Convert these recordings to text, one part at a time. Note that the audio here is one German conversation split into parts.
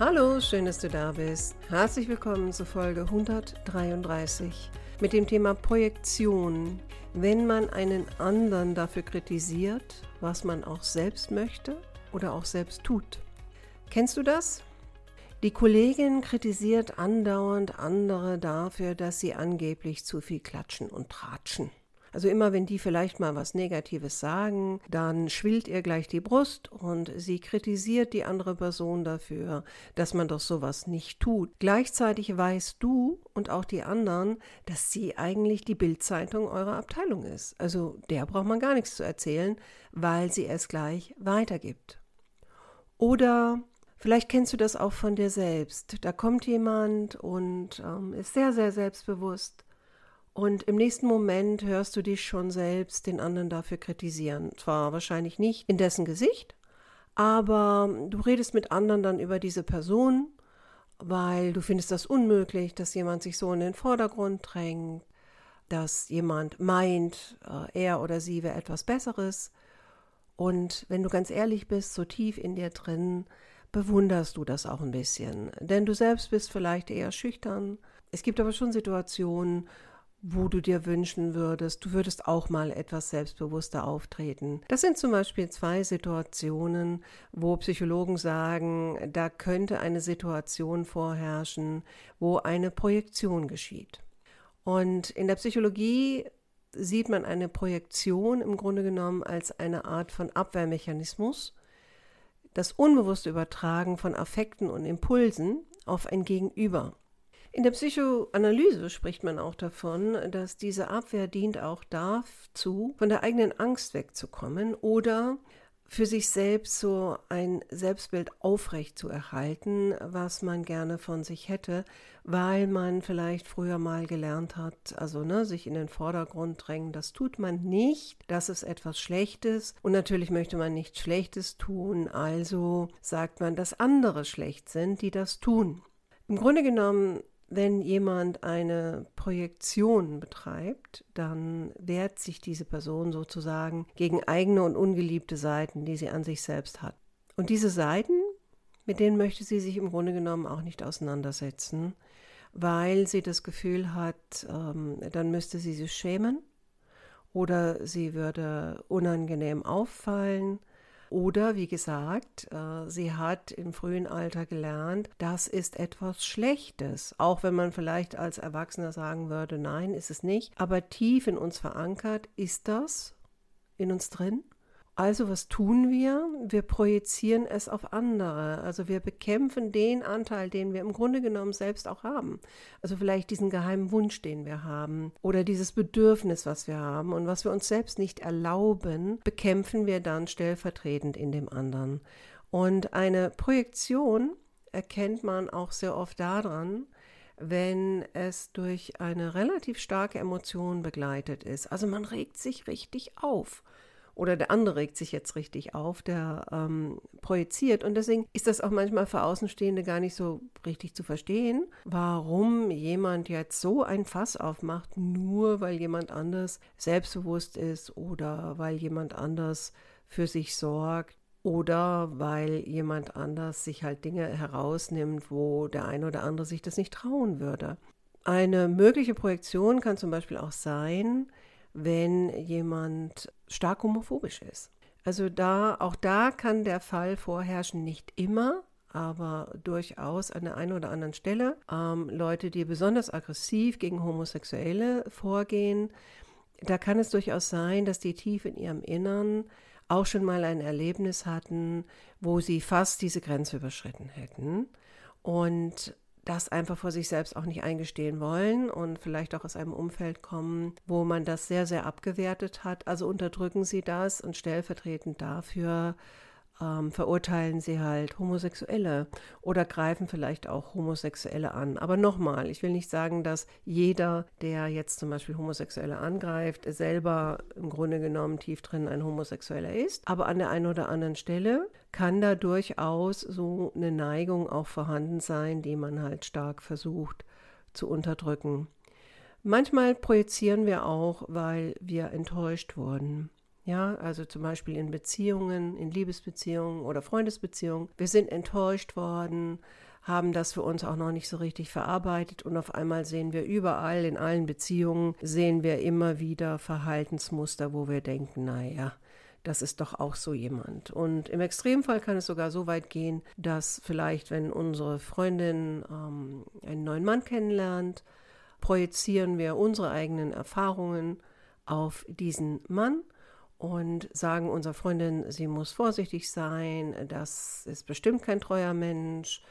Hallo, schön, dass du da bist. Herzlich willkommen zur Folge 133 mit dem Thema Projektion. Wenn man einen anderen dafür kritisiert, was man auch selbst möchte oder auch selbst tut. Kennst du das? Die Kollegin kritisiert andauernd andere dafür, dass sie angeblich zu viel klatschen und tratschen. Also immer wenn die vielleicht mal was Negatives sagen, dann schwillt ihr gleich die Brust und sie kritisiert die andere Person dafür, dass man doch sowas nicht tut. Gleichzeitig weißt du und auch die anderen, dass sie eigentlich die Bildzeitung eurer Abteilung ist. Also der braucht man gar nichts zu erzählen, weil sie es gleich weitergibt. Oder Vielleicht kennst du das auch von dir selbst. Da kommt jemand und ähm, ist sehr, sehr selbstbewusst und im nächsten Moment hörst du dich schon selbst den anderen dafür kritisieren. Zwar wahrscheinlich nicht in dessen Gesicht, aber du redest mit anderen dann über diese Person, weil du findest das unmöglich, dass jemand sich so in den Vordergrund drängt, dass jemand meint, äh, er oder sie wäre etwas Besseres. Und wenn du ganz ehrlich bist, so tief in dir drin, bewunderst du das auch ein bisschen. Denn du selbst bist vielleicht eher schüchtern. Es gibt aber schon Situationen, wo du dir wünschen würdest, du würdest auch mal etwas selbstbewusster auftreten. Das sind zum Beispiel zwei Situationen, wo Psychologen sagen, da könnte eine Situation vorherrschen, wo eine Projektion geschieht. Und in der Psychologie sieht man eine Projektion im Grunde genommen als eine Art von Abwehrmechanismus, das unbewusste Übertragen von Affekten und Impulsen auf ein Gegenüber. In der Psychoanalyse spricht man auch davon, dass diese Abwehr dient auch dazu, von der eigenen Angst wegzukommen oder für sich selbst so ein Selbstbild aufrecht zu erhalten, was man gerne von sich hätte, weil man vielleicht früher mal gelernt hat, also ne, sich in den Vordergrund drängen, das tut man nicht, das ist etwas Schlechtes und natürlich möchte man nichts Schlechtes tun, also sagt man, dass andere schlecht sind, die das tun. Im Grunde genommen wenn jemand eine Projektion betreibt, dann wehrt sich diese Person sozusagen gegen eigene und ungeliebte Seiten, die sie an sich selbst hat. Und diese Seiten, mit denen möchte sie sich im Grunde genommen auch nicht auseinandersetzen, weil sie das Gefühl hat, ähm, dann müsste sie sich schämen oder sie würde unangenehm auffallen oder wie gesagt, äh, sie hat im frühen Alter gelernt, das ist etwas Schlechtes, auch wenn man vielleicht als Erwachsener sagen würde, nein, ist es nicht. Aber tief in uns verankert ist das in uns drin. Also was tun wir? Wir projizieren es auf andere. Also wir bekämpfen den Anteil, den wir im Grunde genommen selbst auch haben. Also vielleicht diesen geheimen Wunsch, den wir haben oder dieses Bedürfnis, was wir haben und was wir uns selbst nicht erlauben, bekämpfen wir dann stellvertretend in dem anderen. Und eine Projektion erkennt man auch sehr oft daran, wenn es durch eine relativ starke Emotion begleitet ist. Also man regt sich richtig auf oder der andere regt sich jetzt richtig auf, der ähm, projiziert. Und deswegen ist das auch manchmal für Außenstehende gar nicht so richtig zu verstehen, warum jemand jetzt so ein Fass aufmacht, nur weil jemand anders selbstbewusst ist oder weil jemand anders für sich sorgt oder weil jemand anders sich halt Dinge herausnimmt, wo der eine oder andere sich das nicht trauen würde. Eine mögliche Projektion kann zum Beispiel auch sein, wenn jemand stark homophobisch ist. Also da, auch da kann der Fall vorherrschen, nicht immer, aber durchaus an der einen oder anderen Stelle. Ähm, Leute, die besonders aggressiv gegen Homosexuelle vorgehen, da kann es durchaus sein, dass die tief in ihrem Innern auch schon mal ein Erlebnis hatten, wo sie fast diese Grenze überschritten hätten. Und das einfach vor sich selbst auch nicht eingestehen wollen und vielleicht auch aus einem Umfeld kommen, wo man das sehr, sehr abgewertet hat. Also unterdrücken sie das und stellvertretend dafür ähm, verurteilen sie halt Homosexuelle oder greifen vielleicht auch Homosexuelle an. Aber nochmal, ich will nicht sagen, dass jeder, der jetzt zum Beispiel Homosexuelle angreift, selber im Grunde genommen tief drin ein Homosexueller ist. Aber an der einen oder anderen Stelle kann da durchaus so eine Neigung auch vorhanden sein, die man halt stark versucht zu unterdrücken. Manchmal projizieren wir auch, weil wir enttäuscht wurden. Ja, also zum Beispiel in Beziehungen, in Liebesbeziehungen oder Freundesbeziehungen. Wir sind enttäuscht worden, haben das für uns auch noch nicht so richtig verarbeitet und auf einmal sehen wir überall in allen Beziehungen, sehen wir immer wieder Verhaltensmuster, wo wir denken, naja, das ist doch auch so jemand. Und im Extremfall kann es sogar so weit gehen, dass vielleicht, wenn unsere Freundin ähm, einen neuen Mann kennenlernt, projizieren wir unsere eigenen Erfahrungen auf diesen Mann und sagen unserer Freundin, sie muss vorsichtig sein, das ist bestimmt kein treuer Mensch,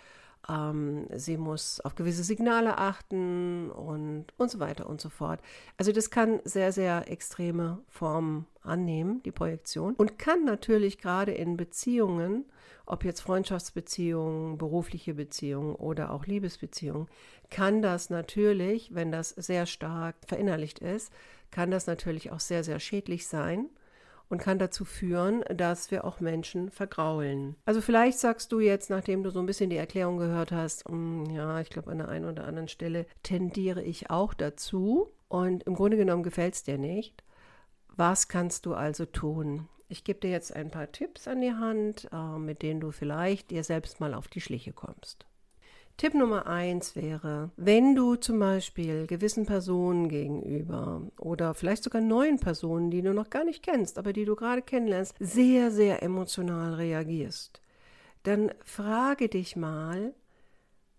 ähm, sie muss auf gewisse Signale achten und, und so weiter und so fort. Also das kann sehr, sehr extreme Formen annehmen, die Projektion, und kann natürlich gerade in Beziehungen, ob jetzt Freundschaftsbeziehungen, berufliche Beziehungen oder auch Liebesbeziehungen, kann das natürlich, wenn das sehr stark verinnerlicht ist, kann das natürlich auch sehr, sehr schädlich sein und kann dazu führen, dass wir auch Menschen vergraulen. Also vielleicht sagst du jetzt, nachdem du so ein bisschen die Erklärung gehört hast, mm, ja, ich glaube an der einen oder anderen Stelle tendiere ich auch dazu und im Grunde genommen gefällt es dir nicht. Was kannst du also tun? Ich gebe dir jetzt ein paar Tipps an die Hand, äh, mit denen du vielleicht dir selbst mal auf die Schliche kommst. Tipp Nummer eins wäre, wenn du zum Beispiel gewissen Personen gegenüber oder vielleicht sogar neuen Personen, die du noch gar nicht kennst, aber die du gerade kennenlernst, sehr, sehr emotional reagierst, dann frage dich mal,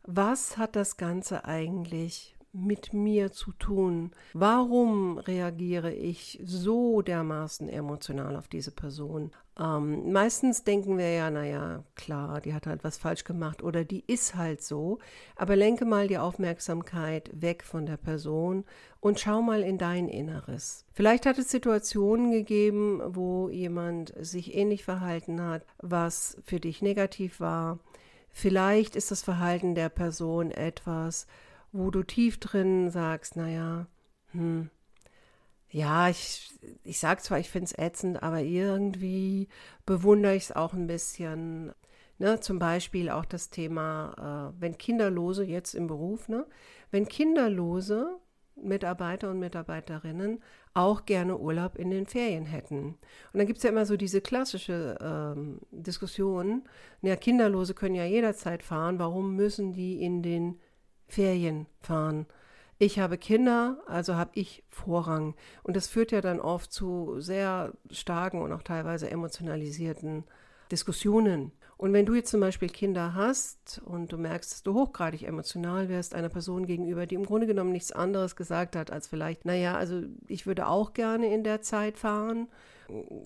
was hat das Ganze eigentlich mit mir zu tun? Warum reagiere ich so dermaßen emotional auf diese Person? Ähm, meistens denken wir ja, naja, klar, die hat halt was falsch gemacht oder die ist halt so. Aber lenke mal die Aufmerksamkeit weg von der Person und schau mal in dein Inneres. Vielleicht hat es Situationen gegeben, wo jemand sich ähnlich verhalten hat, was für dich negativ war. Vielleicht ist das Verhalten der Person etwas, wo du tief drin sagst, naja, hm, ja, ich, ich sag zwar, ich finde es ätzend, aber irgendwie bewundere ich es auch ein bisschen. Ne, zum Beispiel auch das Thema, äh, wenn Kinderlose jetzt im Beruf, ne, wenn Kinderlose Mitarbeiter und Mitarbeiterinnen auch gerne Urlaub in den Ferien hätten. Und dann gibt es ja immer so diese klassische ähm, Diskussion, ja, Kinderlose können ja jederzeit fahren, warum müssen die in den Ferien fahren. Ich habe Kinder, also habe ich Vorrang. Und das führt ja dann oft zu sehr starken und auch teilweise emotionalisierten Diskussionen. Und wenn du jetzt zum Beispiel Kinder hast und du merkst, dass du hochgradig emotional wirst einer Person gegenüber, die im Grunde genommen nichts anderes gesagt hat, als vielleicht, naja, also ich würde auch gerne in der Zeit fahren.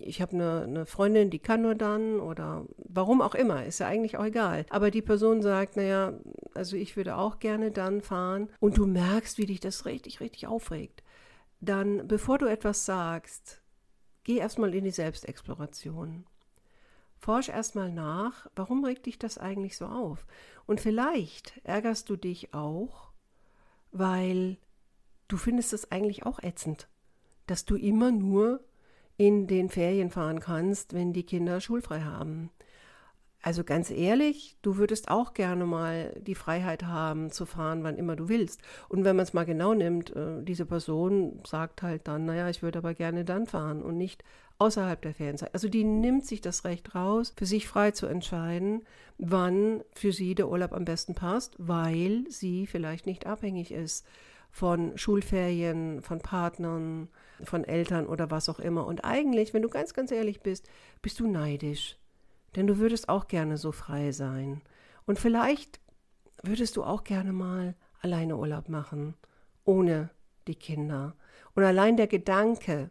Ich habe eine, eine Freundin, die kann nur dann oder warum auch immer, ist ja eigentlich auch egal. Aber die Person sagt, naja, also ich würde auch gerne dann fahren und du merkst, wie dich das richtig, richtig aufregt. Dann, bevor du etwas sagst, geh erstmal in die Selbstexploration. Forsch erstmal nach, warum regt dich das eigentlich so auf? Und vielleicht ärgerst du dich auch, weil du findest es eigentlich auch ätzend, dass du immer nur in den Ferien fahren kannst, wenn die Kinder schulfrei haben. Also ganz ehrlich, du würdest auch gerne mal die Freiheit haben zu fahren, wann immer du willst. Und wenn man es mal genau nimmt, äh, diese Person sagt halt dann, naja, ich würde aber gerne dann fahren und nicht außerhalb der Ferienzeit. Also die nimmt sich das Recht raus, für sich frei zu entscheiden, wann für sie der Urlaub am besten passt, weil sie vielleicht nicht abhängig ist von Schulferien, von Partnern, von Eltern oder was auch immer. Und eigentlich, wenn du ganz, ganz ehrlich bist, bist du neidisch. Denn du würdest auch gerne so frei sein. Und vielleicht würdest du auch gerne mal alleine Urlaub machen, ohne die Kinder. Und allein der Gedanke,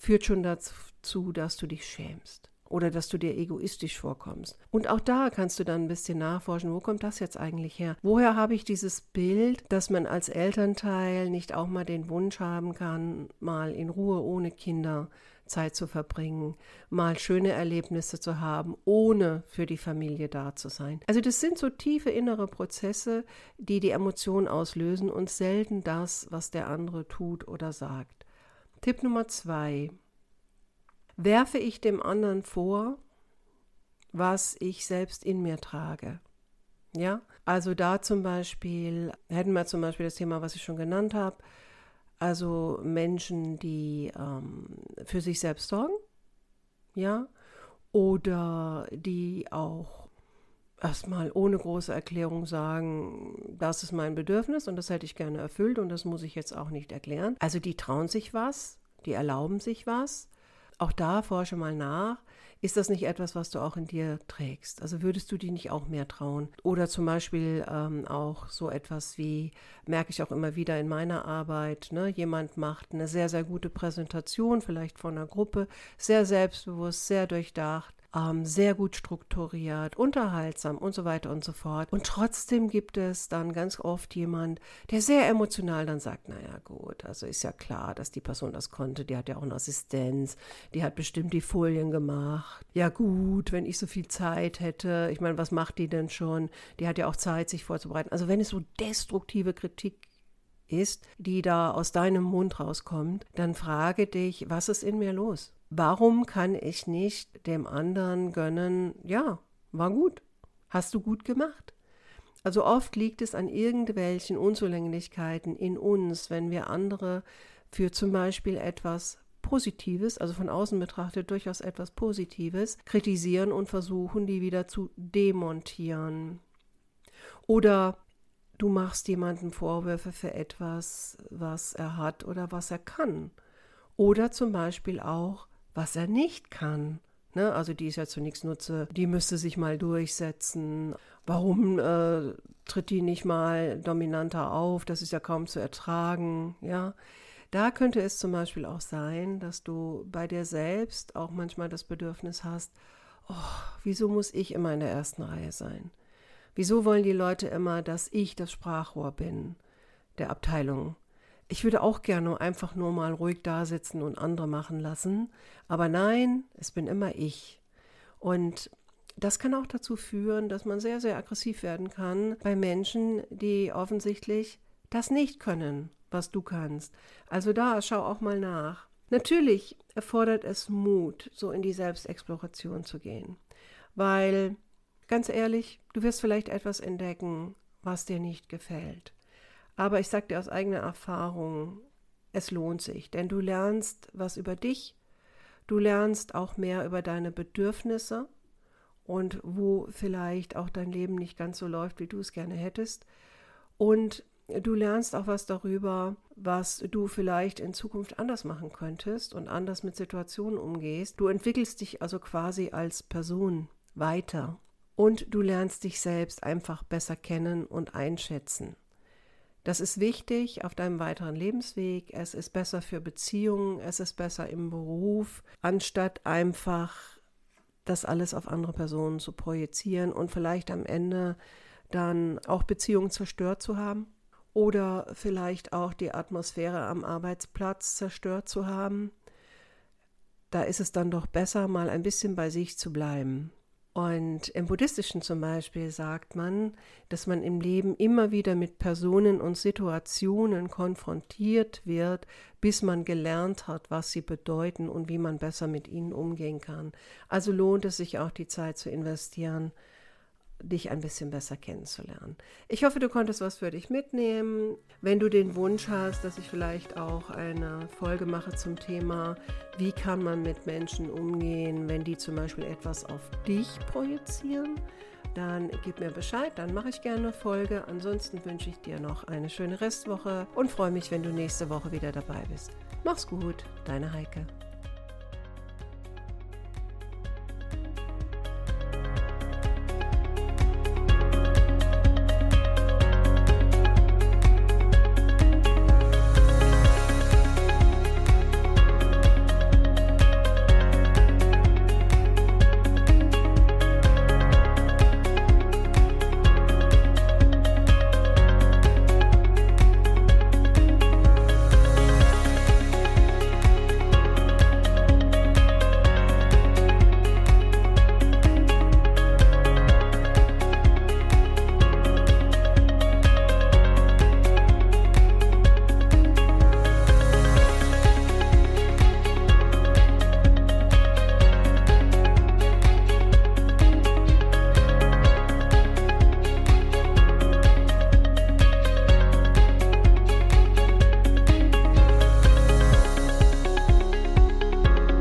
führt schon dazu, dass du dich schämst. oder dass du dir egoistisch vorkommst. Und auch da kannst du dann ein bisschen nachforschen, wo kommt das jetzt eigentlich her? Woher habe ich dieses Bild, dass man als Elternteil nicht auch mal den Wunsch haben kann, mal in Ruhe ohne Kinder Zeit zu verbringen, mal schöne Erlebnisse zu haben, ohne für die Familie da zu sein. Also das sind so tiefe innere Prozesse, die die Emotionen auslösen und selten das, was der andere tut oder sagt. Tipp Nummer zwei werfe ich dem anderen vor, was ich selbst in mir trage. Ja, also da zum Beispiel, hätten wir zum Beispiel das Thema, was ich schon genannt habe, also Menschen, die ähm, für sich selbst sorgen, ja, oder die auch erstmal ohne große Erklärung sagen, das ist mein Bedürfnis und das hätte ich gerne erfüllt und das muss ich jetzt auch nicht erklären. Also die trauen sich was, die erlauben sich was auch da forsche mal nach. Ist das nicht etwas, was du auch in dir trägst? Also würdest du dir nicht auch mehr trauen? Oder zum Beispiel ähm, auch so etwas wie, merke ich auch immer wieder in meiner Arbeit, ne? jemand macht eine sehr, sehr gute Präsentation, vielleicht von einer Gruppe, sehr selbstbewusst, sehr durchdacht ähm, sehr gut strukturiert, unterhaltsam und so weiter und so fort. Und trotzdem gibt es dann ganz oft jemand, der sehr emotional dann sagt, naja gut, also ist ja klar, dass die Person das konnte, die hat ja auch eine Assistenz, die hat bestimmt die Folien gemacht. Ja gut, wenn ich so viel Zeit hätte, ich meine, was macht die denn schon? Die hat ja auch Zeit, sich vorzubereiten. Also wenn es so destruktive Kritik ist, die da aus deinem Mund rauskommt, dann frage dich, was ist in mir los? Warum kann ich nicht dem anderen gönnen, ja, war gut, hast du gut gemacht? Also oft liegt es an irgendwelchen Unzulänglichkeiten in uns, wenn wir andere für zum Beispiel etwas Positives, also von außen betrachtet durchaus etwas Positives, kritisieren und versuchen, die wieder zu demontieren. Oder du machst jemandem Vorwürfe für etwas, was er hat oder was er kann. Oder zum Beispiel auch, was er nicht kann. Ne? Also die ist ja zu nichts Nutze, die müsste sich mal durchsetzen. Warum äh, tritt die nicht mal dominanter auf? Das ist ja kaum zu ertragen, ja. Da könnte es zum Beispiel auch sein, dass du bei dir selbst auch manchmal das Bedürfnis hast, oh, wieso muss ich immer in der ersten Reihe sein? Wieso wollen die Leute immer, dass ich das Sprachrohr bin der Abteilung? Ich würde auch gerne einfach nur mal ruhig da sitzen und andere machen lassen. Aber nein, es bin immer ich. Und das kann auch dazu führen, dass man sehr, sehr aggressiv werden kann bei Menschen, die offensichtlich das nicht können, was du kannst. Also da schau auch mal nach. Natürlich erfordert es Mut, so in die Selbstexploration zu gehen. Weil, ganz ehrlich, du wirst vielleicht etwas entdecken, was dir nicht gefällt. Aber ich sage dir aus eigener Erfahrung, es lohnt sich, denn du lernst was über dich, du lernst auch mehr über deine Bedürfnisse und wo vielleicht auch dein Leben nicht ganz so läuft, wie du es gerne hättest. Und du lernst auch was darüber, was du vielleicht in Zukunft anders machen könntest und anders mit Situationen umgehst. Du entwickelst dich also quasi als Person weiter und du lernst dich selbst einfach besser kennen und einschätzen. Das ist wichtig auf deinem weiteren Lebensweg. Es ist besser für Beziehungen, es ist besser im Beruf, anstatt einfach das alles auf andere Personen zu projizieren und vielleicht am Ende dann auch Beziehungen zerstört zu haben oder vielleicht auch die Atmosphäre am Arbeitsplatz zerstört zu haben. Da ist es dann doch besser, mal ein bisschen bei sich zu bleiben. Und im Buddhistischen zum Beispiel sagt man, dass man im Leben immer wieder mit Personen und Situationen konfrontiert wird, bis man gelernt hat, was sie bedeuten und wie man besser mit ihnen umgehen kann. Also lohnt es sich auch die Zeit zu investieren, dich ein bisschen besser kennenzulernen. Ich hoffe, du konntest was für dich mitnehmen. Wenn du den Wunsch hast, dass ich vielleicht auch eine Folge mache zum Thema, wie kann man mit Menschen umgehen, wenn die zum Beispiel etwas auf dich projizieren, dann gib mir Bescheid, dann mache ich gerne eine Folge. Ansonsten wünsche ich dir noch eine schöne Restwoche und freue mich, wenn du nächste Woche wieder dabei bist. Mach's gut, deine Heike.